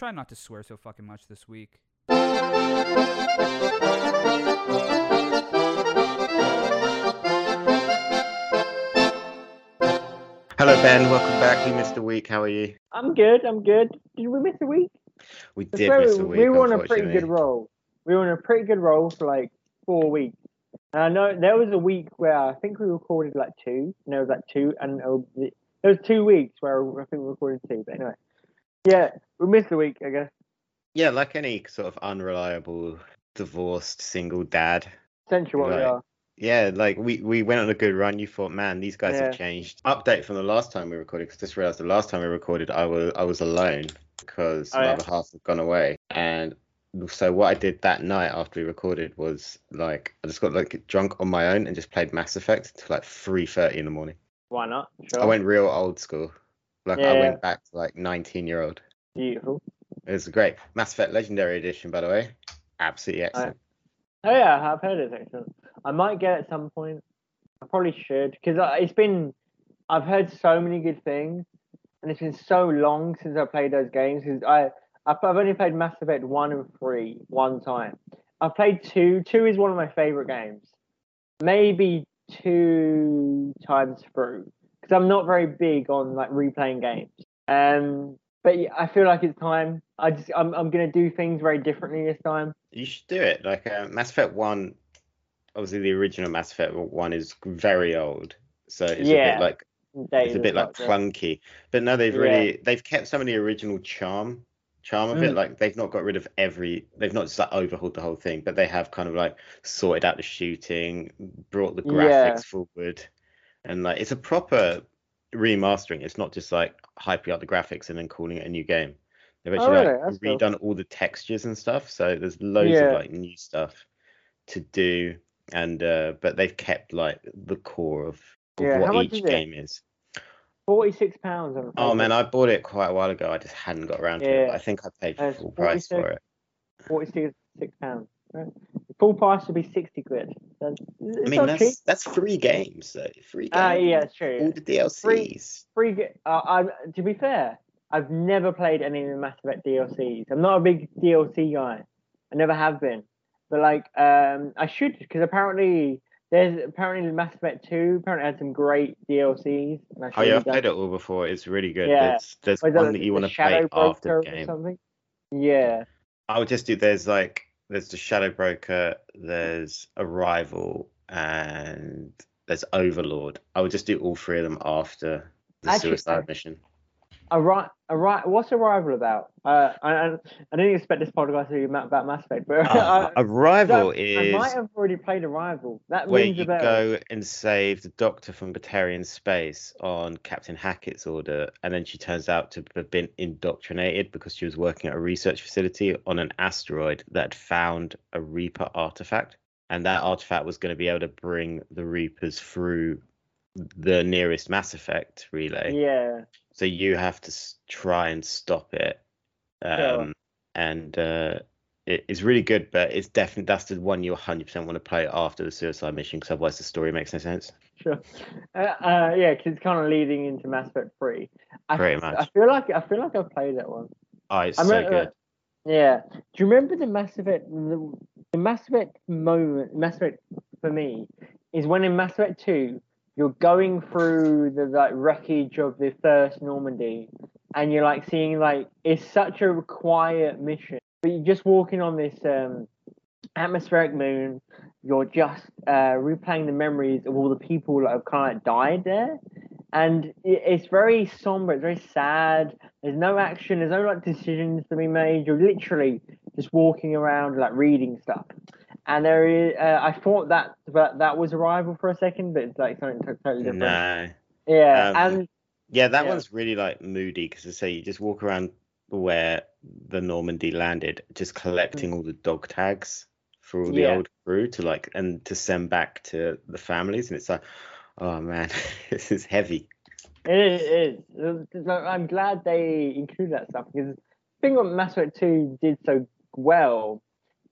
Try not to swear so fucking much this week. Hello, Ben. Welcome back. We missed a week. How are you? I'm good. I'm good. Did we miss a week? We did swear miss we, a week. we were on a pretty good roll. We were on a pretty good roll for like four weeks. And I know there was a week where I think we recorded like two. And there was like two, and uh, there was two weeks where I think we recorded two. But anyway, yeah, we missed a week, I guess. Yeah, like any sort of unreliable divorced single dad. Essentially, what we are. Yeah, like we, we went on a good run. You thought, man, these guys Yeah. have changed. Update from the last time we recorded, because just realized the last time we recorded, I was I was alone because Oh, my yeah. other half had gone away. And so what I did that night after we recorded was like I just got like drunk on my own and just played Mass Effect till like three thirty in the morning. Why not? Sure. I went real old school. Like I went back to like nineteen year old. Beautiful. It was great. Mass Effect Legendary Edition, by the way. Absolutely excellent. Oh yeah, I've heard it's excellent. I might get it at some point. I probably should because it's been. I've heard so many good things, and it's been so long since I played those games. Because I I've I've only played Mass Effect one and three one time. I've played two. Two is one of my favorite games. Maybe two times through because I'm not very big on like replaying games. Um, but yeah, I feel like it's time. I just I'm I'm gonna do things very differently this time. You should do it. Like uh, Mass Effect 1, obviously the original Mass Effect 1 is very old. So it's a Yeah. bit like it's a bit like clunky. But no, they've Yeah. really they've kept some of the original charm charm of it. Mm. Like they've not got rid of every they've not just like overhauled the whole thing, but they have kind of like sorted out the shooting, brought the Yeah. graphics forward. And like it's a proper remastering. It's not just like hyping up the graphics and then calling it a new game. They've Oh, actually really? like That's cool. redone all the textures and stuff. So there's loads Yeah. of like new stuff to do. And uh but they've kept like the core of, of Yeah, what each is game is. Forty six pounds Oh man, I bought it quite a while ago. I just hadn't got around to it. Yeah. I think I paid full price for it. forty six pounds. Right. Full price would be sixty quid. That's, it's I mean, not cheap. that's that's three games though. Three games. Ah, yeah, it's true. All the DLCs. Free. ga- Uh, I, to be fair, I've never played any of the Mass Effect DLCs. I'm not a big DLC guy. I never have been. But like, um, I should because apparently there's apparently Mass Effect Two apparently had some great DLCs. And I Oh yeah, I've done- played it all before. It's really good. Yeah. There's there's Was that one that you want to Shadow play after Broker the or game. something? Yeah. I would just do. There's like there's the Shadow Broker. There's Arrival and there's Overlord. I would just do all three of them after the suicide mission. Arri- Arri- what's Arrival about? Uh, I, I, I didn't expect this podcast to be about Mass Effect, but Uh, I, Arrival I is I might have already played Arrival. That where rings you go and save the doctor from Batarian space on Captain Hackett's order, and then she turns out to have been indoctrinated because she was working at a research facility on an asteroid that found a Reaper artifact, and that artifact was going to be able to bring the Reapers through the nearest Mass Effect relay. Yeah, So you have to try and stop it. Um, Sure. And uh, it, it's really good, but it's definitely that's the one you 100% want to play after the suicide mission because otherwise the story makes no sense. sure. Uh, uh, yeah, because it's kind of leading into Mass Effect Three. I, Pretty I feel like I feel like I've played that one. Oh, it's I so remember- good. Yeah. Do you remember the Mass Effect? The, the Mass Effect moment, Mass Effect for me, is when in Mass Effect Two, you're going through the like wreckage of the first Normandy, and you're like seeing like it's such a quiet mission, but you're just walking on this um, atmospheric moon. You're just uh, replaying the memories of all the people that have kind of died there, and it's very somber. It's very sad. There's no action. There's no like decisions to be made. You're literally just walking around like reading stuff. And there is, uh, I thought that that that was Arrival for a second, but it's like something to- totally different. No. Yeah, Um, and Yeah, that Yeah. one's really like moody because I say you just walk around where the Normandy landed, just collecting all the dog tags for all the Yeah. old crew to like and to send back to the families, and it's like, oh man, this is heavy. It is. It is. I'm glad they include that stuff because the thing what Mass Effect 2 did so well,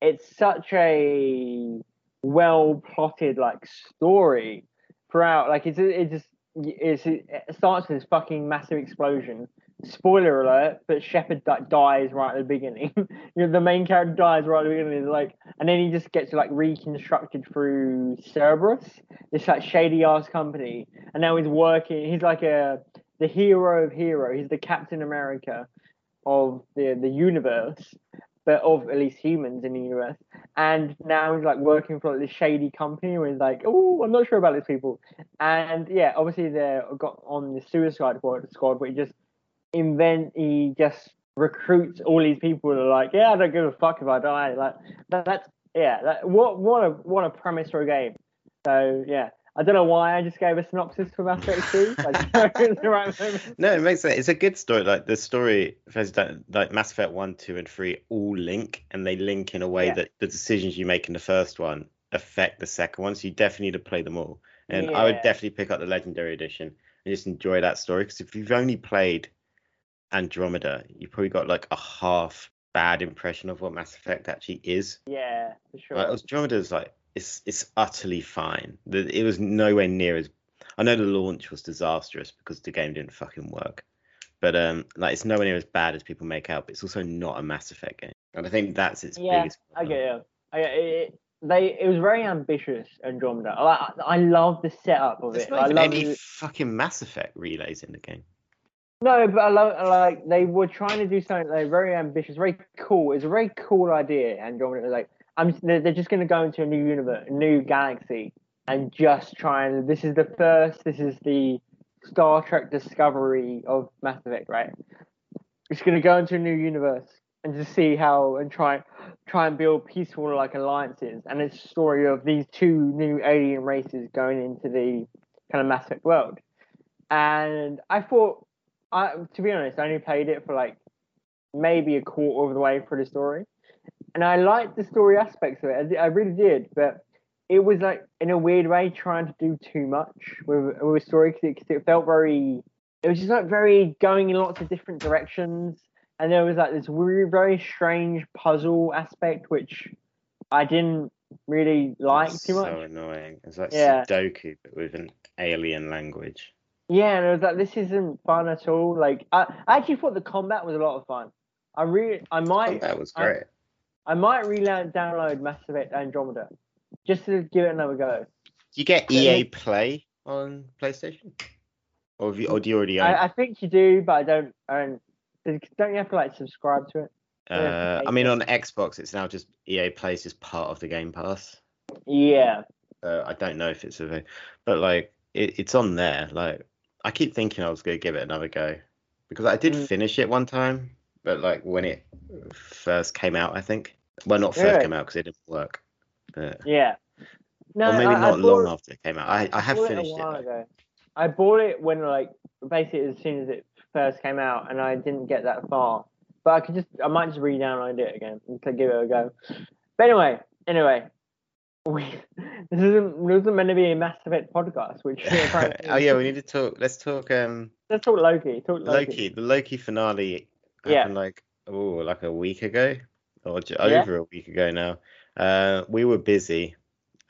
it's such a well plotted like story throughout. Like it's it just it's, it starts with this fucking massive explosion. Spoiler alert, but Shepard di- dies right at the beginning. you know, the main character dies right at the beginning. Like, and then he just gets like reconstructed through Cerberus, this like shady ass company, and now he's working. He's like a the hero of hero. He's the Captain America of the the universe, but of at least humans in the US. And now he's like working for like this shady company where he's like, oh, I'm not sure about these people. And yeah, obviously they got on the Suicide Squad, where he just invent. He just recruits all these people that are like, yeah, I don't give a fuck if I die. Like that, that's yeah. That, what what a what a premise for a game. So yeah. I don't know why I just gave a synopsis for Mass Effect 2. Like, it's the right. No, it makes sense. It's a good story. Like the story, like Mass Effect one, two, and three all link, and they link in a way Yeah. that the decisions you make in the first one affect the second one. So you definitely need to play them all. And I would definitely pick up the Legendary Edition and just enjoy that story. Because if you've only played Andromeda, you probably got like a half bad impression of what Mass Effect actually is. Yeah, for sure. Like, Andromeda is like it's it's utterly fine. It was nowhere near as. I know the launch was disastrous because the game didn't fucking work, but um, like it's nowhere near as bad as people make out. But it's also not a Mass Effect game, and I think that's its Yeah, biggest. I problem. get you. I get it. They it was very ambitious Andromeda. I I, I love the setup of There's it. not I even love any the- fucking Mass Effect relays in the game. no, but I love like they were trying to do something like very ambitious, very cool. It's a very cool idea. Andromeda like I'm they're, just going to go into a new universe, a new galaxy, and just try and this is the first. This is the Star Trek Discovery of Mass Effect, right? It's going to go into a new universe and just see how and try try and build peaceful like alliances. And it's a story of these two new alien races going into the kind of Mass Effect world. And I thought, I to be honest, I only played it for like maybe a quarter of the way through the story, and I liked the story aspects of it. I, I really did, but it was like in a weird way trying to do too much with with a story because it, it felt very. It was just like very going in lots of different directions, and there was like this weird, very strange puzzle aspect which I didn't really like It's too much. So annoying. It's like Yeah. Sudoku but with an alien language. Yeah, and it was like this isn't fun at all. Like I, I actually thought the combat was a lot of fun. I really, I might, that was I- great. I might re-download download Mass Effect Andromeda just to give it another go. Do you get. EA Play on PlayStation? Or, you, or do you already own? I, I think you do, but I don't. I don't. You have to like subscribe to it? Uh, I mean, on Xbox, it's now just EA Plays just part of the Game Pass. Yeah, Uh, I don't know if it's a, but like it, it's on there. Like I keep thinking I was gonna give it another go because I did Mm. finish it one time, but like when it first came out, I think. Well, not first Yeah. came out because it didn't work, but yeah. No, or maybe I, I not long bought- after it came out. I, I have bought finished it it. a while though. ago. I bought it when like basically as soon as it first came out, and I didn't get that far. But I could just, I might just re-download it again and give it a go. But anyway, anyway, we this isn't this isn't meant to be a Mass Effect podcast, which oh yeah, we need to talk. Let's talk. Um, let's talk Loki. Talk Loki. Loki. The Loki finale Yeah. like oh, like a week ago, or j- Yeah. over a week ago now. Uh, we were busy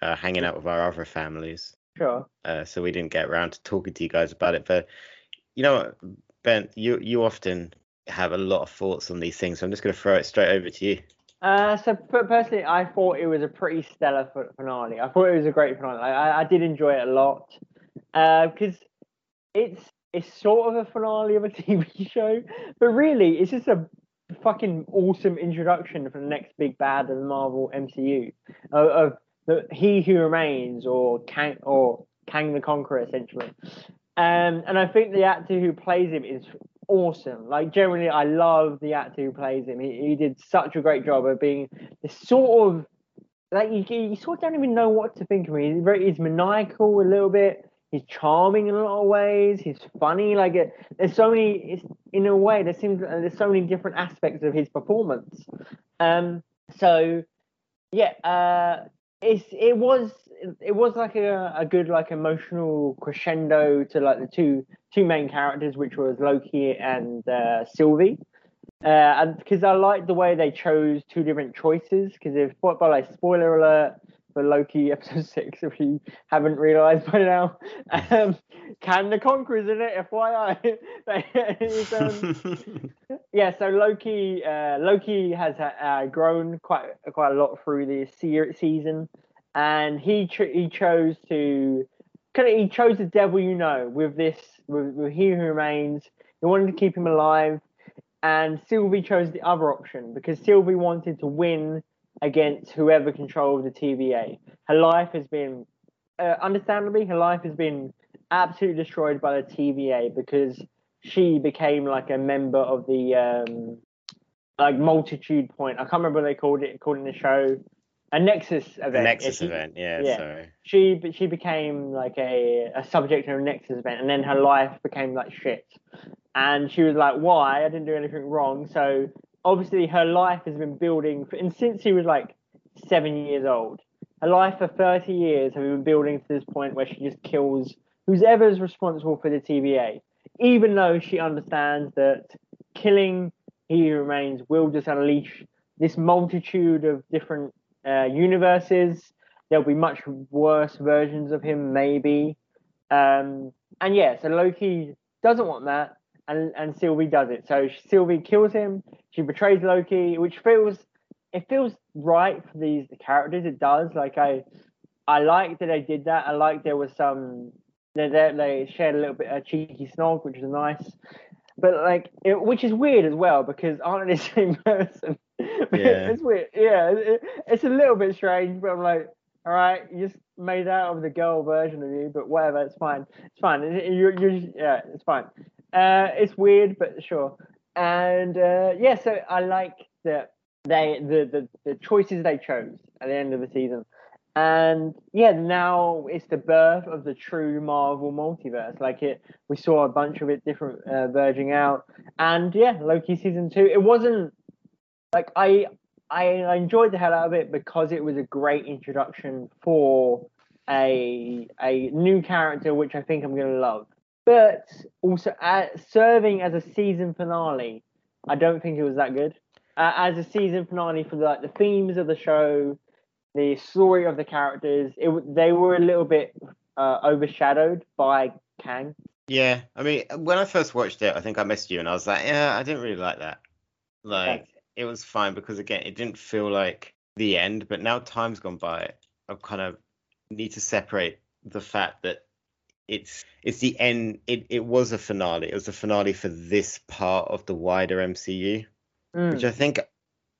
uh, hanging out with our other families, Sure. uh, so we didn't get around to talking to you guys about it. But you know, Ben, you you often have a lot of thoughts on these things, so I'm just going to throw it straight over to you. Uh, so per- personally, I thought it was a pretty stellar finale. I thought it was a great finale. I, I, did enjoy it a lot because it's it's sort of a finale of a TV show, but really it's just a fucking awesome introduction for the next big bad of the Marvel MCU of, of the He Who Remains or Kang or Kang the Conqueror essentially. Um, and I think the actor who plays him is awesome. Like generally, I love the actor who plays him. He, he did such a great job of being this sort of like you, you sort of don't even know what to think of him. He's very he's maniacal a little bit. He's charming in a lot of ways. He's funny. Like it, there's so many. In a way, there seems there's so many different aspects of his performance. Um. So, yeah. Uh. It's it was it was like a, a good like emotional crescendo to like the two two main characters, which was Loki and uh, Sylvie. Uh, and because I like the way they chose two different choices. Because if, by like spoiler alert, for Loki episode six, if you haven't realised by now. Um, Kang the Conqueror's in it, FYI. um, yeah, so Loki, uh, Loki has uh, grown quite quite a lot through this season, and he ch- he chose to kind of he chose the devil you know with this with, with He Who Remains. He wanted to keep him alive, and Sylvie chose the other option because Sylvie wanted to win against whoever controlled the TVA. Her life has been, uh, understandably, her life has been absolutely destroyed by the TVA because she became like a member of the um, like multitude point. I can't remember what they called it. Called in the show a Nexus event. A Nexus she, event, yeah, yeah. Sorry. She she became like a a subject of a Nexus event, and then her life became like shit. And she was like, "Why? I didn't do anything wrong." So obviously her life has been building, and since she was like seven years old, her life for 30 years has been building to this point where she just kills whoever's responsible for the TVA, even though she understands that killing He Remains will just unleash this multitude of different uh, universes. There'll be much worse versions of him, maybe. Um, and yeah, so Loki doesn't want that and and Sylvie does it. So Sylvie kills him. She betrays Loki, which feels it feels right for these characters. It does. Like I I like that they did that. I like there was some they they shared a little bit of cheeky snog, which is nice. But like, it, which is weird as well because aren't they the same person? Yeah. it's weird. Yeah, it, it's a little bit strange, but I'm like, all right, you just made out of the girl version of you, but whatever, it's fine. It's fine. You're, you're, yeah, it's fine. Uh, it's weird, but sure. And uh, yeah, so I like that they the, the the choices they chose at the end of the season. And yeah, now it's the birth of the true Marvel multiverse. Like it, we saw a bunch of it different uh, verging out, and yeah, Loki season two. It wasn't like I I enjoyed the hell out of it because it was a great introduction for a a new character, which I think I'm gonna love but also uh, serving as a season finale, I don't think it was that good. Uh, as a season finale for the, like the themes of the show, the story of the characters, it they were a little bit uh, overshadowed by Kang. Yeah, I mean, when I first watched it, I think I missed you, and I was like, yeah, I didn't really like that. Like, it was fine because again, it didn't feel like the end. But now time's gone by, I kind of need to separate the fact that it's it's the end. It it was a finale. It was a finale for this part of the wider MCU, mm. which I think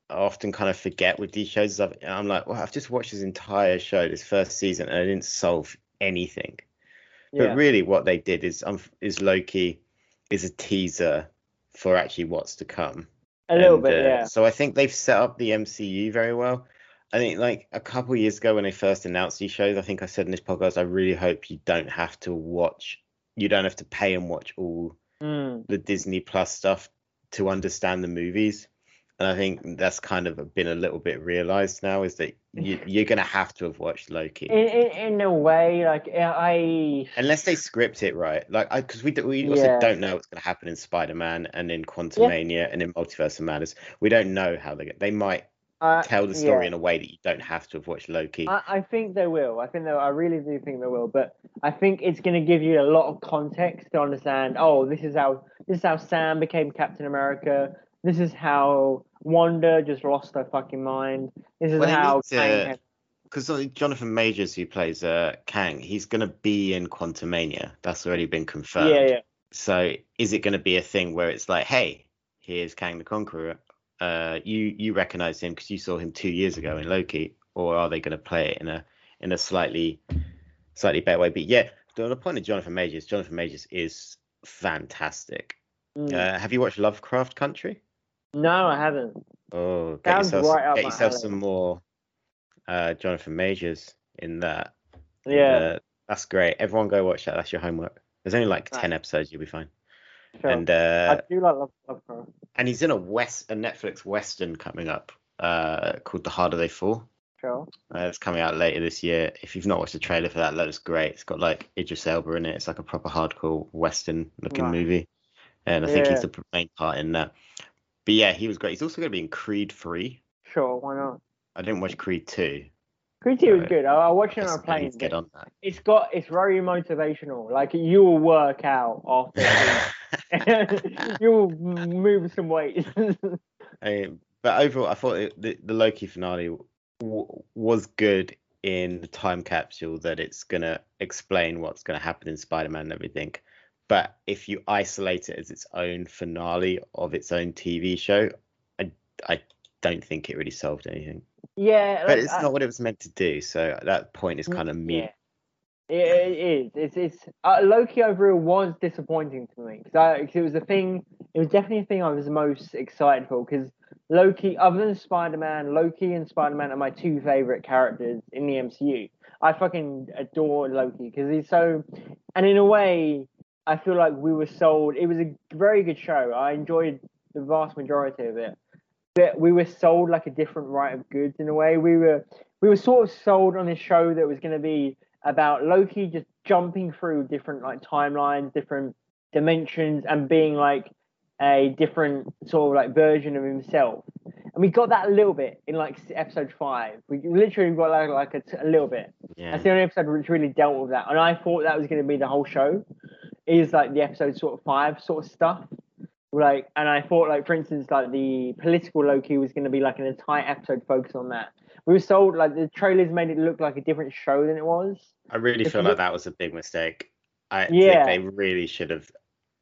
I often kind of forget with these shows. i am like, well, I've just watched this entire show, this first season, and I didn't solve anything. Yeah. But really, what they did is um, is Loki is a teaser for actually what's to come. A little and, bit, uh, yeah. So I think they've set up the MCU very well. I think like a couple years ago when they first announced these shows, I think I said in this podcast, I really hope you don't have to watch, you don't have to pay and watch all mm. the Disney Plus stuff to understand the movies. And I think that's kind of been a little bit realized now is that you, you're going to have to have watched Loki. In, in, in, a way, like I. Unless they script it right, like I because we we also yeah. don't know what's going to happen in Spider Man and in Quantumania yeah. and in Multiverse of Madness. We don't know how they they might uh, tell the story yeah. in a way that you don't have to have watched Loki. I, I think they will. I think they. I really do think they will. But I think it's going to give you a lot of context to understand. Oh, this is how this is how Sam became Captain America. This is how Wanda just lost her fucking mind. This is well, how because Jonathan Majors, who plays uh, Kang, he's going to be in Quantumania. That's already been confirmed. Yeah, yeah. So is it going to be a thing where it's like, hey, here's Kang the Conqueror, uh, you you recognize him because you saw him two years ago in Loki, or are they going to play it in a in a slightly slightly better way? But yeah, the point of Jonathan Majors, Jonathan Majors is fantastic. Mm. Uh, have you watched Lovecraft Country? No, I haven't. Oh, get Sounds yourself, right get yourself some more uh, Jonathan Majors in that. Yeah. That's great. Everyone go watch that. That's your homework. There's only like Right. ten episodes. You'll be fine. Sure. And uh, I do like Love, Lovecraft. and he's in a west a Netflix western coming up uh, called The Harder They Fall. Sure. Uh, it's coming out later this year. If you've not watched the trailer for that, that looks great. It's got like Idris Elba in it. It's like a proper hardcore western looking Right. movie, and I think he's the main part in that. But yeah, he was great. He's also going to be in Creed Three. Sure. Why not? I didn't watch Creed Two. Creed 2 was good. I, I watched it on a plane. get on that. It's got it's very motivational. Like you will work out after. you will move some weight. I- but overall, I thought it, the, the Loki finale w- was good in the time capsule that it's gonna explain what's gonna happen in Spider-Man and everything. But if you isolate it as its own finale of its own TV show, I I don't think it really solved anything. yeah, But like, it's I- not what it was meant to do, so that point is mm, kind of mute. Yeah. It, it is. It's it's uh, Loki overall was disappointing to me because it was the thing. It was definitely a thing I was most excited for because Loki, other than Spider Man, Loki and Spider Man are my two favorite characters in the MCU. I fucking adore Loki because he's so, and in a way, I feel like we were sold. It was a very good show. I enjoyed the vast majority of it. But we were sold like a different right of goods in a way. We were we were sort of sold on this show that was going to be about Loki just jumping through different like timelines, different dimensions, and being like a different sort of like version of himself. And we got that a little bit in like episode five. We literally got like, like a, t- a little bit. Yeah. That's the only episode which really dealt with that. And I thought that was going to be the whole show, is like the episode sort of five sort of stuff. Like, and I thought like, for instance, like the political Loki was going to be like an entire episode focused on that. We were sold like the trailers made it look like a different show than it was. I really If feel like that was a big mistake. I Yeah. think they really should have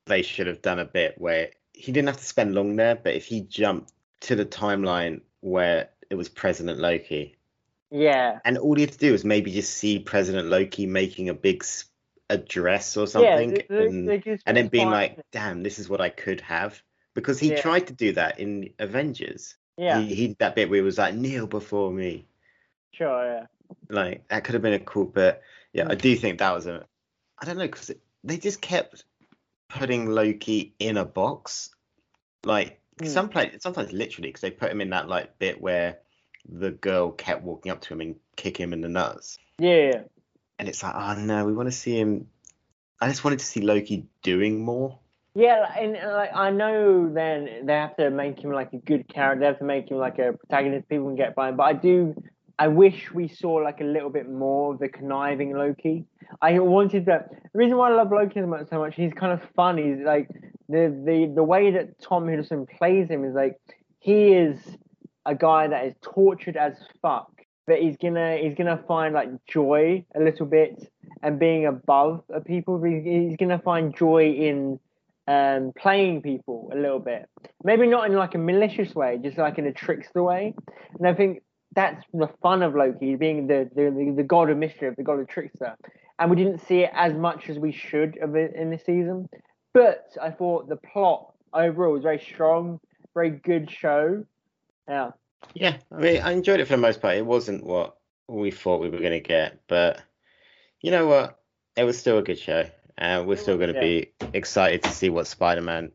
they should have done a bit where he didn't have to spend long there, but if he jumped to the timeline where it was President Loki, Yeah, and all he had to do was maybe just see President Loki making a big address or something, they- they- and, they and then being fine. like, "Damn, this is what I could have," because he Yeah. tried to do that in Avengers. Yeah, He, he that bit where he was like, "Kneel before me." sure, yeah, like that could have been a cool bit. yeah i Mm. do think that was a i don't know because they just kept putting loki in a box like Mm. some play sometimes literally because they put him in that like bit where the girl kept walking up to him and kick him in the nuts yeah, and it's like oh no we want to see him i just wanted to see loki doing more yeah. And like I know, then they have to make him like a good character. They have to make him like a protagonist people can get by. him, But I do, I wish we saw like a little bit more of the conniving Loki. I wanted that. The reason why I love Loki so much, so much, he's kind of fun. He's like the the the way that Tom Hiddleston plays him is like he is a guy that is tortured as fuck, but he's gonna he's gonna find like joy a little bit and being above people. He's gonna find joy in um playing people a little bit. Maybe not in like a malicious way, just like in a trickster way. And I think that's the fun of Loki, being the the, the, god of mischief, the god of trickster. And we didn't see it as much as we should it in this season. But I thought the plot overall was very strong, very good show. Yeah. yeah i mean i enjoyed it for the most part it wasn't what we thought we were going to get but you know what it was still a good show and we're still going to be excited to see what spider-man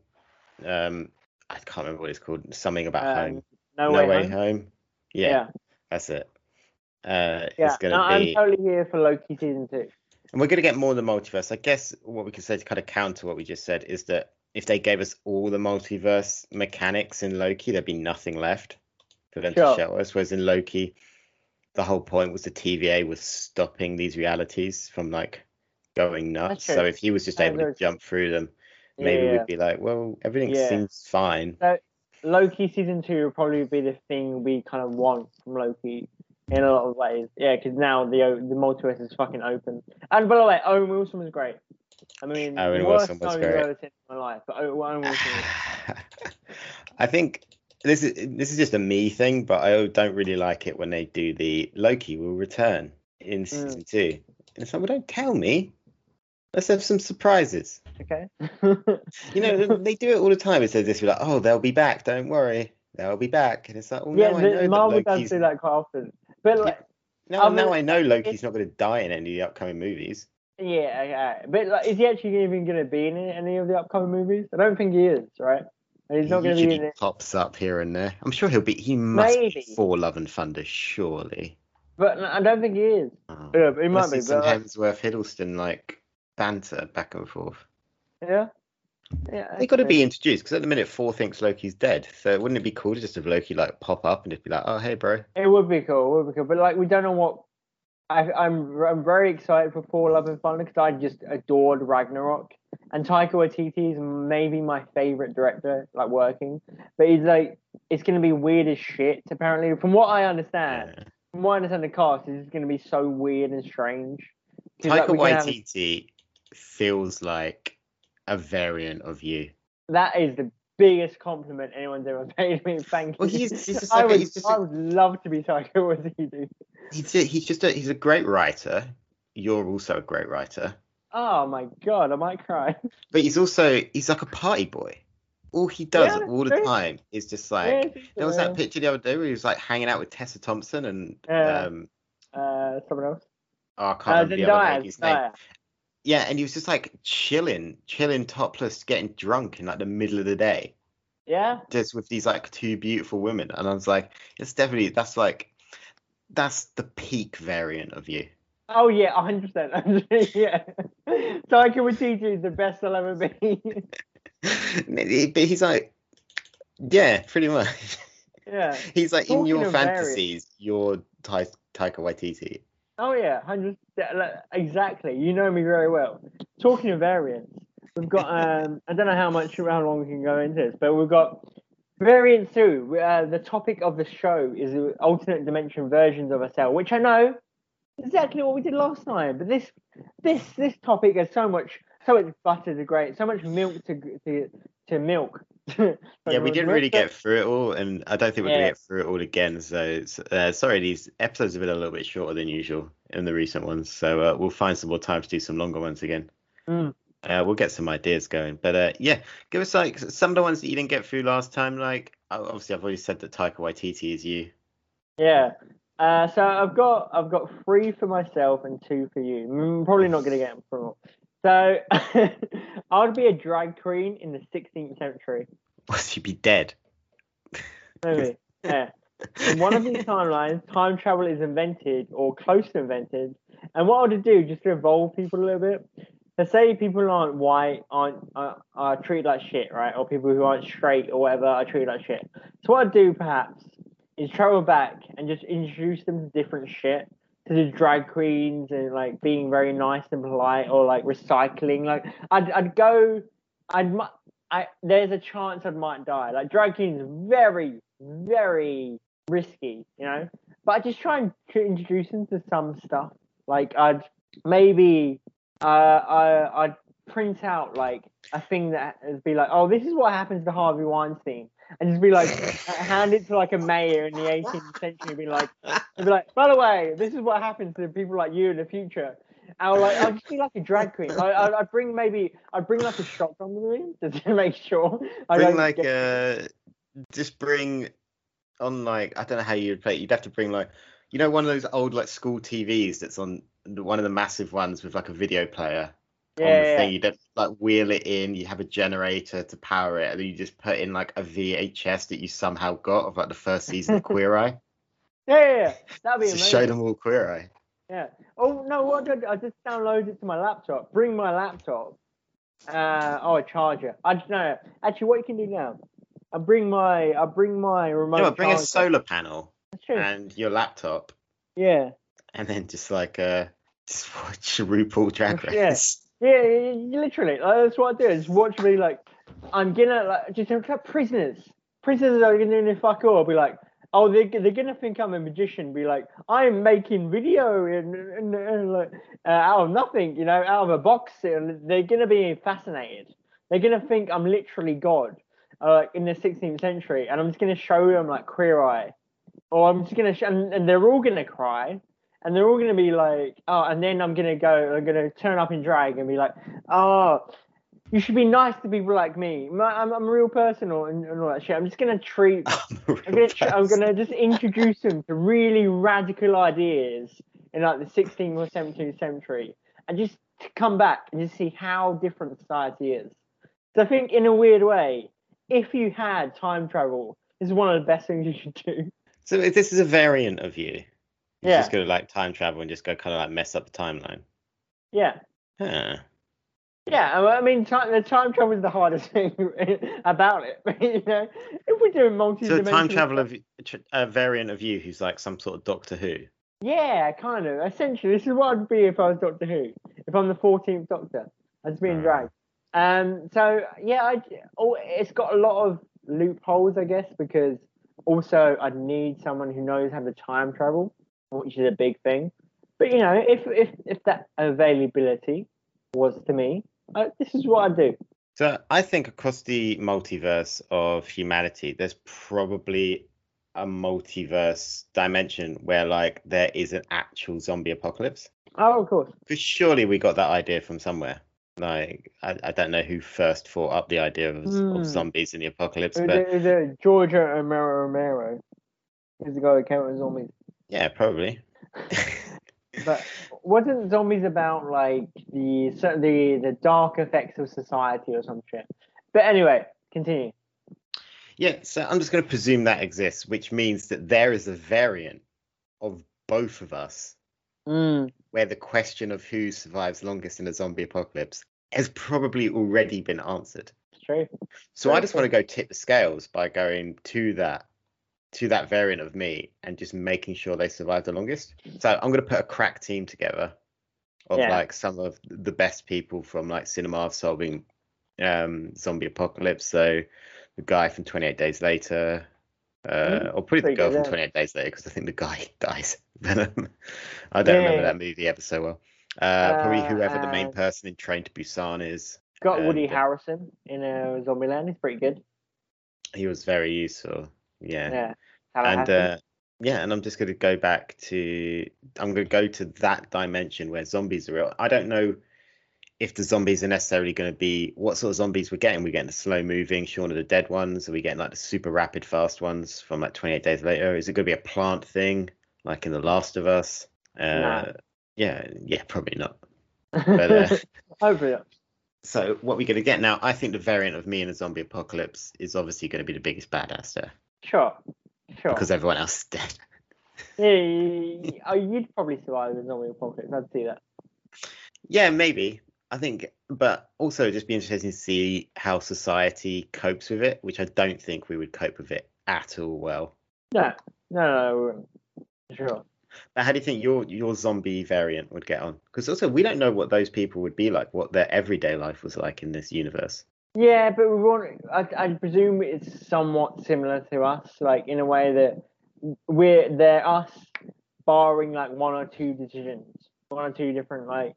um i can't remember what it's called something about Um, home No, no way, home. home yeah, Yeah. that's it uh Yeah. it's to no, be I'm totally here for Loki season two. and we're going to get more of the multiverse i guess what we could say to kind of counter what we just said is that if they gave us all the multiverse mechanics in loki there'd be nothing left for them Sure. to show us whereas in loki the whole point was the tva was stopping these realities from like going nuts so if he was just able to jump through them maybe yeah. we'd be like well everything Yeah. seems fine Loki season two will probably be the thing we kind of want from Loki in a lot of ways. Yeah, because now the the multiverse is fucking open. And by the way, Owen Wilson was great. I mean, Owen Wilson was great. in my life, but Owen Wilson. I think this is this is just a me thing, but I don't really like it when they do the Loki will return in mm. season two. And it's like, well, don't tell me. Let's have some surprises. okay. You know, they do it all the time. It says this, we're like, oh, they'll be back. Don't worry, they'll be back. And it's like, well, yeah, now I know the, that Marvel Loki's. does do that quite often. But like, Now, I mean, now I know Loki's it- not going to die in any of the upcoming movies. Yeah, yeah. But like, is he actually even going to be in any of the upcoming movies? I don't think he is, right? He's not going to be in it. pops up here and there. I'm sure he'll be. He must Maybe. be for Love and Thunder, surely. But I don't think he is. Oh. Yeah, he might be. it's some But, like, Hemsworth Hiddleston like banter back and forth. yeah. Yeah. They got to be introduced because at the minute Thor thinks Loki's dead. So wouldn't it be cool to just have Loki like pop up and just be like, "Oh hey, bro." It would be cool. It would be cool. But like, we don't know what. I, I'm I'm very excited for Thor: Love and Thunder because I just adored Ragnarok, and Taika Waititi is maybe my favorite director, like working. But he's like, it's gonna be weird as shit. Apparently, from what I understand, Yeah. from what I understand, the cast is gonna be so weird and strange. like, Taika we can have- Waititi feels like a variant of you. that is the biggest compliment anyone's ever paid me. Thank you. He's- he's just I like a- would, he's just I a- would love to be Taika Waititi. He's a, he's just a he's a great writer. You're also a great writer, Oh my god, I might cry. but he's also he's like a party boy. All he does Yeah, all the true. time is just like Yeah, there was that picture the other day where he was like hanging out with Tessa Thompson and um Uh, someone else. oh, I can't Uh, remember the other Zendaya. lady's name. Yeah, and he was just like chilling, chilling topless, getting drunk in like the middle of the day, Yeah. just with these like two beautiful women. And I was like, it's definitely that's like that's the peak variant of you. Oh yeah, hundred percent. Yeah. Taika Waititi is the best I'll ever be. but he's like, yeah, pretty much. yeah. He's like in your of variant- fantasies, you're Ta- Taika Waititi. Oh yeah, hundred exactly. You know me very well. Talking of variants, we've got um I don't know how much how long we can go into this, but we've got variant two. Uh, the topic of the show is alternate dimension versions of ourselves, which I know exactly what we did last time. But this this this topic has so much so much butter to grate, so much milk to to to milk. Yeah, we didn't really get through it all, and I don't think we're gonna get through it all again. So, uh, sorry, these episodes have been a little bit shorter than usual in the recent ones. So uh, we'll find some more time to do some longer ones again. Mm. Uh, we'll get some ideas going, but uh, yeah, give us like some of the ones that you didn't get through last time. Like, obviously, I've already said that Taika Waititi is you. Yeah. Uh, so I've got I've got three for myself and two for you. Mm, probably not going to get them from all. So I would be a drag queen in the 16th century. Must you be dead? Maybe. Yeah. In one of these timelines, time travel is invented or close to invented. And what I would do, just to evolve people a little bit, to say people aren't white, aren't uh, are treated like shit, right? Or people who aren't straight or whatever are treated like shit. So what I'd do perhaps is travel back and just introduce them to different shit. To the drag queens and like being very nice and polite or like recycling. Like I'd I'd go I'd I there's a chance I might die. Like drag queens very, very risky, you know. But I just try and tr- introduce them to some stuff. Like I'd maybe uh I I'd print out like a thing that would be like, oh, this is what happens to Harvey Weinstein, and just be like, hand it to like a mayor in the 18th century, and be like, be like, by the way, this is what happens to people like you in the future. I'll like I'll just be like a drag queen. I I I'd bring maybe I'd bring like a shotgun with me just to make sure. I Bring like get- uh, just bring on like I don't know how you'd play. it. You'd have to bring like you know one of those old like school TVs that's on one of the massive ones with like a video player yeah, on the yeah, thing. You don't like wheel it in. You have a generator to power it, and then you just put in like a VHS that you somehow got of like the first season of Queer Eye yeah, yeah, yeah. That'd be amazing. show them all Queer Eye. Yeah. Oh no! What did I just download it to my laptop? Bring my laptop. Uh oh, a charger. I don't know. Actually, what you can do now? I bring my I bring my remote. You know, bring a solar panel and your laptop, Yeah. and then just like uh, just watch RuPaul Drag. Race. Yeah, literally. Like, that's what I do. Just watch me like I'm gonna like just at prisoners. Prisoners are gonna do fuck all. I'll be like, oh, they're, they're gonna think I'm a magician. Be like, I'm making video and, and, and like uh, out of nothing, you know, out of a box. They're gonna be fascinated. They're gonna think I'm literally God, uh, like in the 16th century, and I'm just gonna show them like Queer Eye, or I'm just gonna sh- and, and they're all gonna cry and they're all gonna be like, oh, and then I'm gonna go, I'm gonna turn up in drag and be like, oh, you should be nice to people like me. I'm, I'm a real person or, and, and all that shit. I'm just gonna treat, I'm, I'm gonna, I'm gonna just introduce them to really radical ideas in like the 16th or 17th century, and just to come back and just see how different society is. So I think, in a weird way, if you had time travel, this is one of the best things you should do. So this is a variant of you. You're Yeah. just gonna like time travel and just go kind of like mess up the timeline. Yeah. Huh. Yeah, I I mean, time, the time travel is the hardest thing about it. you know, if we're doing multi So time travel of a variant of you who's like some sort of Doctor Who. yeah, kind of. Essentially, this is what I'd be if I was Doctor Who. If I'm the 14th Doctor, I'd just be in Ah. drag. Um, so yeah, I, oh, it's got a lot of loopholes, I guess, because also I'd need someone who knows how to time travel, which is a big thing. But you know, if if if that availability was to me, uh, this is what I'd do. So I think across the multiverse of humanity, there's probably a multiverse dimension where like there is an actual zombie apocalypse. Oh, of course. Because surely we got that idea from somewhere. Like I, I don't know who first thought up the idea of, Hmm. of zombies in the apocalypse, Is but it, is it George A. Romero Romero? Is the guy who came up with zombies? Yeah, probably. But wasn't zombies about like the the the dark effects of society or some shit? But anyway, continue. Yeah, so I'm just going to presume that exists, which means that there is a variant of both of us Mm, where the question of who survives longest in a zombie apocalypse has probably already been answered. it's true. So I Very just want to go tip the scales by going to that to that variant of me and just making sure they survive the longest. So I'm going to put a crack team together of Yeah. like some of the best people from like cinema of solving um zombie apocalypse. So the guy from 28 Days Later, uh, Mhm. or probably the girl good, from yeah. 28 Days Later because I think the guy dies. Venom. I don't remember that movie ever so well. Uh, probably Uh, whoever the main person in Train to Busan is. Got Woody And- Harrison in a uh, Zombieland. He's pretty good. He was very useful. Yeah. Yeah. and uh, yeah, and I'm just going to go back to I'm going to go to that dimension where zombies are real. I don't know if the zombies are necessarily going to be what sort of zombies we're getting. We're getting the slow moving Shaun of the Dead ones. Are we getting like the super rapid fast ones from like 28 Days Later? Is it going to be a plant thing like in The Last of Us? Uh, No. Yeah, yeah, probably not. But uh, Hopefully not. so what we're going to get now, I think the variant of me in a zombie apocalypse is obviously going to be the biggest badass there Sure. Sure. because everyone else is dead. Yeah, oh, you'd probably survive the zombie apocalypse. I'd see that. Yeah, maybe. I think, but also just be interesting to see how society copes with it, which I don't think we would cope with it at all well. No, no, no, no, we wouldn't. Sure. But how do you think your your zombie variant would get on? Because also we don't know what those people would be like, what their everyday life was like in this universe. Yeah, but we want. I, I presume it's somewhat similar to us, like in a way that we're they're us, barring like one or two decisions, one or two different like.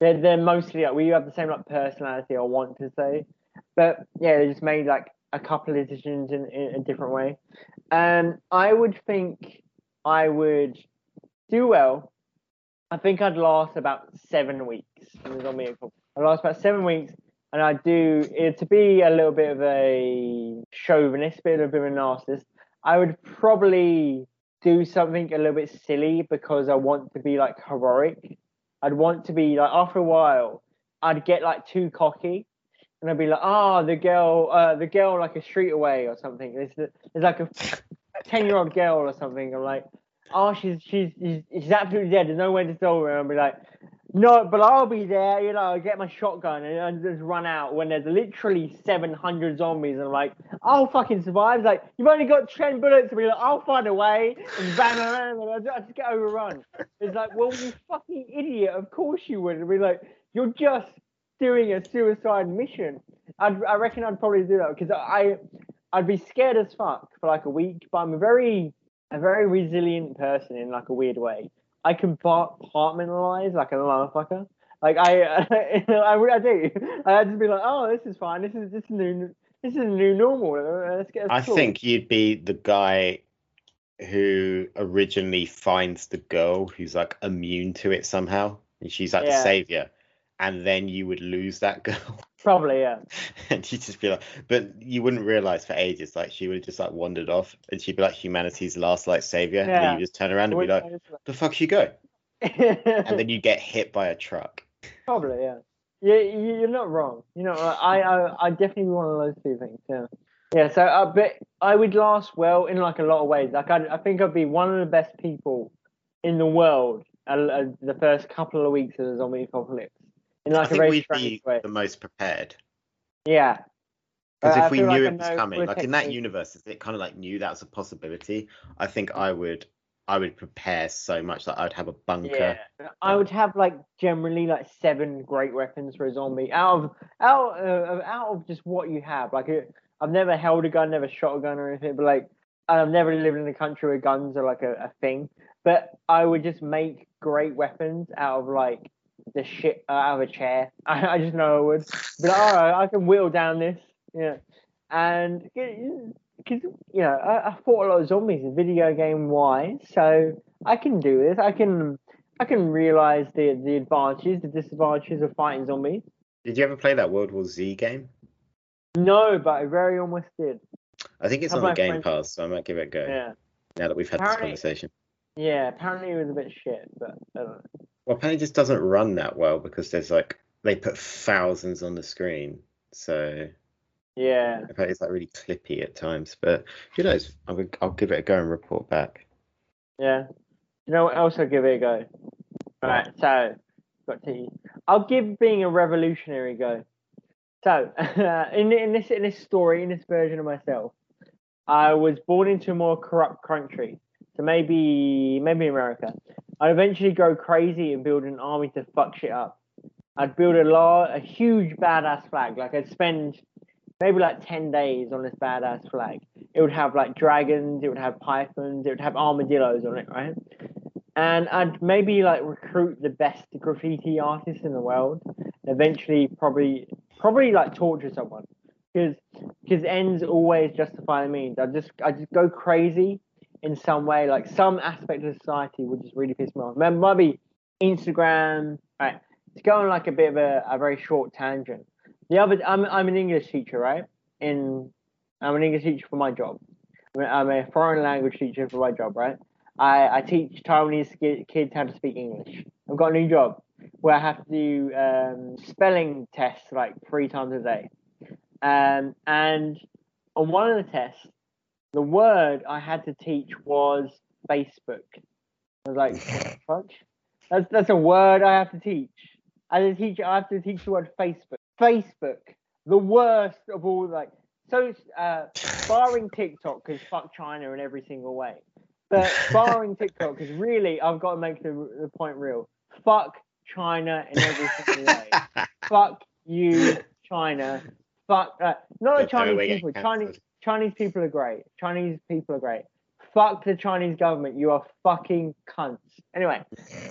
They're they're mostly like we have the same like personality. I want to say, but yeah, they just made like a couple of decisions in, in a different way. Um, I would think I would do well. I think I'd last about seven weeks. I'd last about seven weeks and I do to be a little bit of a chauvinist, bit of a bit of a narcissist. I would probably do something a little bit silly because I want to be like heroic. I'd want to be like after a while, I'd get like too cocky, and I'd be like, oh, the girl, uh, the girl like a street away or something. There's, like a ten year old girl or something. I'm like, oh, she's she's she's, she's absolutely dead. There's no way to solve her. I'll be like, no, but I'll be there. You know, I'll get my shotgun and, and just run out when there's literally 700 zombies. And I'm like, I'll fucking survive. Like, you've only got 10 bullets. And be like, I'll find a way. And bam, bam, and I just, I get overrun. It's like, well, you fucking idiot. Of course you would. And be like, you're just doing a suicide mission. I'd, I reckon I'd probably do that because I, I'd be scared as fuck for like a week. But I'm a very, a very resilient person in like a weird way. I can compartmentalize like a motherfucker. Like I, I, I do. I just be like, oh, this is fine. This is this is new. This is a new normal. Let's get. I think you'd be the guy who originally finds the girl who's like immune to it somehow, and she's like the savior, and then you would lose that girl. probably yeah. and you'd just be like, but you wouldn't realize for ages, like she would have just like wandered off, and she'd be like humanity's last like savior, yeah. and then you just turn around and be like, the fuck you go, and then you get hit by a truck. Probably, yeah. Yeah, you- you're not wrong. You know, I, I, I definitely one of those two things. Yeah, yeah. So, uh, but I would last well in like a lot of ways. Like, I, I think I'd be one of the best people in the world uh, uh, the first couple of weeks of the zombie apocalypse. In I like a think very we'd be way. the most prepared. Yeah. Because I if we knew like it was coming, like in that universe, it kind of like knew that was a possibility, I think I would, I would prepare so much that I'd have a bunker. Yeah, I would have like generally like seven great weapons for a zombie out of out uh, out of just what you have. Like uh, I've never held a gun, never shot a gun or anything, but like I've never lived in a country where guns are like a, a thing. But I would just make great weapons out of like the shit out of a chair. I, I just know I would. But all right, I can whittle down this. Yeah, and because you know I, I fought a lot of zombies in video game wise, so I can do this. I can I can realize the the advantages, the disadvantages of fighting zombies. Did you ever play that World War Z game? No, but I very almost did. I think it's Have on the Game friends- Pass, so I might give it a go. Yeah, Now that we've had Apparently- this conversation. yeah. Apparently it was a bit shit, but I don't know. Well, apparently it just doesn't run that well because there's like they put thousands on the screen, so Yeah, it's like really clippy at times. But who knows? I'll, I'll give it a go and report back. yeah. You know what else? I'll give it a go. Right, so got to. I'll give being a revolutionary a go. So in in this in this story, in this version of myself, I was born into a more corrupt country. So maybe maybe America. I'd eventually go crazy and build an army to fuck shit up. I'd build a law, a huge badass flag. Like I'd spend maybe like ten days on this badass flag. It would have like dragons, it would have pythons, it would have armadillos on it, right? And I'd maybe like recruit the best graffiti artists in the world. Eventually, probably probably like torture someone because because ends always justify the means. I just I just go crazy in some way, like some aspect of society would just really piss me off. Be Instagram. Right, to go on like a bit of a, a very short tangent. The other, I'm I'm an English teacher, right? In I'm an English teacher for my job. I'm a foreign language teacher for my job, right? I, I teach Taiwanese kids how to speak English. I've got a new job where I have to do um, spelling tests like three times a day. Um, and on one of the tests, the word I had to teach was Facebook. I was like, fuck? That's that's a word I have to teach. As a teacher, I have to teach the word Facebook. Facebook, the worst of all. Like, so uh, barring TikTok, because fuck China in every single way. But barring TikTok, because really, I've got to make the, the point real. Fuck China in every single way. Fuck you, China. Fuck. Uh, not the Don't tell me Chinese we're people. Chinese Chinese people are great. Chinese people are great. Fuck the Chinese government. You are fucking cunts. Anyway,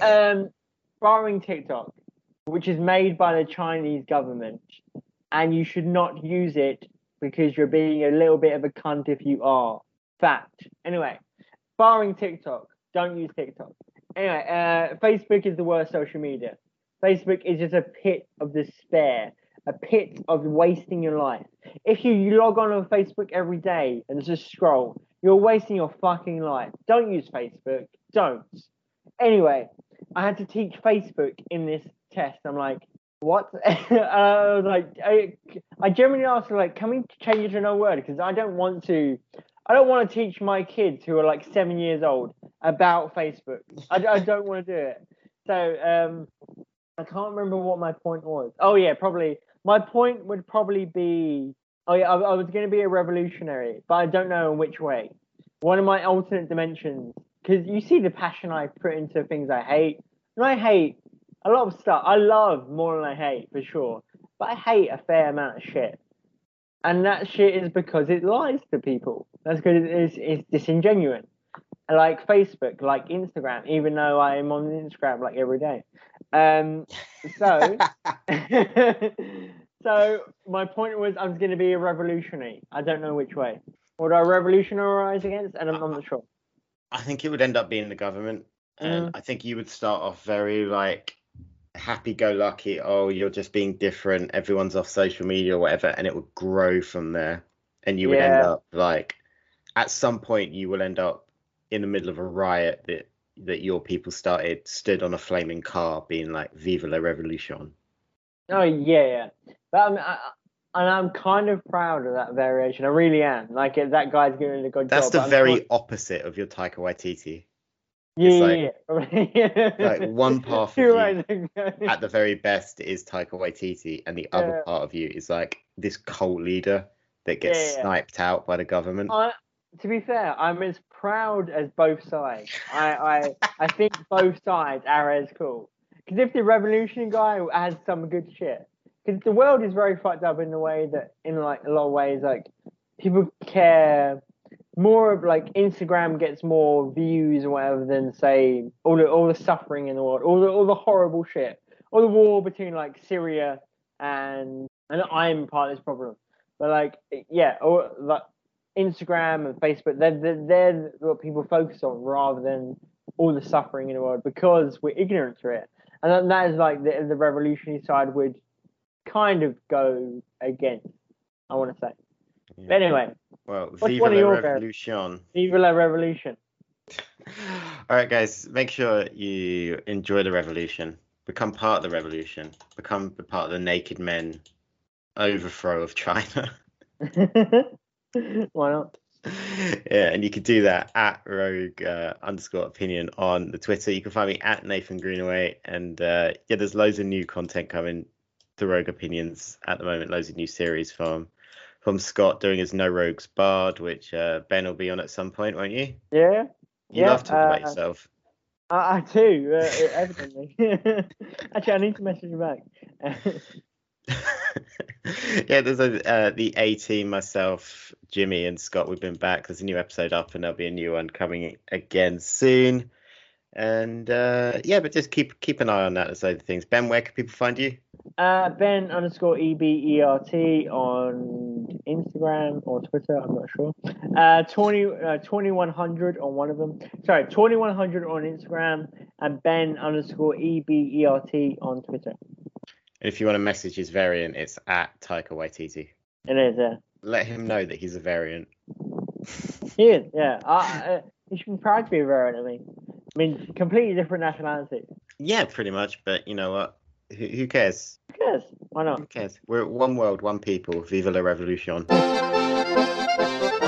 um, barring TikTok, which is made by the Chinese government, and you should not use it because you're being a little bit of a cunt if you are. Fact. Anyway, barring TikTok, don't use TikTok. Anyway, uh, Facebook is the worst social media. Facebook is just a pit of despair, a pit of wasting your life. If you, log on on Facebook every day and just scroll, you're wasting your fucking life. Don't use Facebook. Don't. Anyway, I had to teach Facebook in this test. I'm like, what? I was like, I, I generally ask like, can we change it to another word? Because I don't want to, I don't want to teach my kids who are like seven years old about Facebook. I, I don't want to do it. So um, I can't remember what my point was. Oh yeah, probably my point would probably be. Oh yeah, I, I was going to be a revolutionary, but I don't know in which way. One of my alternate dimensions, because you see the passion I put into things I hate, and I hate a lot of stuff. I love more than I hate for sure, but I hate a fair amount of shit. And that shit is because it lies to people. That's because it's, it's disingenuous. Like Facebook, like Instagram, even though I am on Instagram like every day. Um, so, so my point was I was going to be a revolutionary. I don't know which way. Would I revolutionize against? And I'm, I'm not sure. I think it would end up being the government, and I think you would start off very like happy-go-lucky. Oh, you're just being different. Everyone's off social media or whatever, and it would grow from there. And you would end up like, at some point, you will end up in the middle of a riot that that your people started stood on a flaming car, being like "Viva la Revolution"? Oh yeah, yeah. But I mean, I, and I'm kind of proud of that variation. I really am. Like that guy's doing a good That's job. the very quite- opposite of your Taika Waititi. yeah, it's yeah, like one half of you ways of going. At the very best is Taika Waititi, and the other Yeah. part of you is like this cult leader that gets yeah. sniped out by the government. I, to be fair, I'm as proud as both sides. I, I, I think both sides are as cool. Because if the revolution guy has some good shit, because the world is very fucked up in the way that, in like a lot of ways, like people care more of like Instagram gets more views or whatever than say all the all the suffering in the world, all the all the horrible shit, all the war between like Syria and and I'm part of this problem. But like yeah, or like Instagram and Facebook, they're, they're, they're what people focus on rather than all the suffering in the world because we're ignorant to it. And that, that is like the, the revolutionary side would kind of go against, I want to say. Yeah. But anyway, Well, What's Viva one of la Revolution. Viva la Revolution. All right, guys, make sure you enjoy the revolution, become part of the revolution, become part of the naked men overthrow of China. Why not? yeah, and you can do that at rogue uh, underscore opinion on the Twitter. You can find me at Nathan Greenaway, and uh, yeah, there's loads of new content coming to Rogue Opinions at the moment. Loads of new series from from Scott doing his No Rogues Bard, which uh, Ben will be on at some point, won't you? Yeah, You Yeah, love talking about uh, yourself. I, I do, uh, evidently. Actually, I need to message you back. yeah, there's a uh, the A team, myself, Jimmy, and Scott. We've been back. There's a new episode up, and there'll be a new one coming again soon. And uh, yeah, but just keep keep an eye on that. Loads of things. Ben, where can people find you? Uh, ben underscore E B E R T on Instagram or Twitter, I'm not sure. Uh, 20, uh, 2100 on one of them. Sorry, 2100 on Instagram and Ben underscore E B E R T on Twitter. And if you want to message his variant, it's at Taika Waititi. It is, yeah. Let him know that he's a variant. He is, yeah. Uh, uh, you should be proud to be a variant, I mean. I mean, completely different nationality. Yeah, pretty much. But you know what? Who, who cares? Who cares? Why not? Who cares? We're one world, one people. Viva la revolution.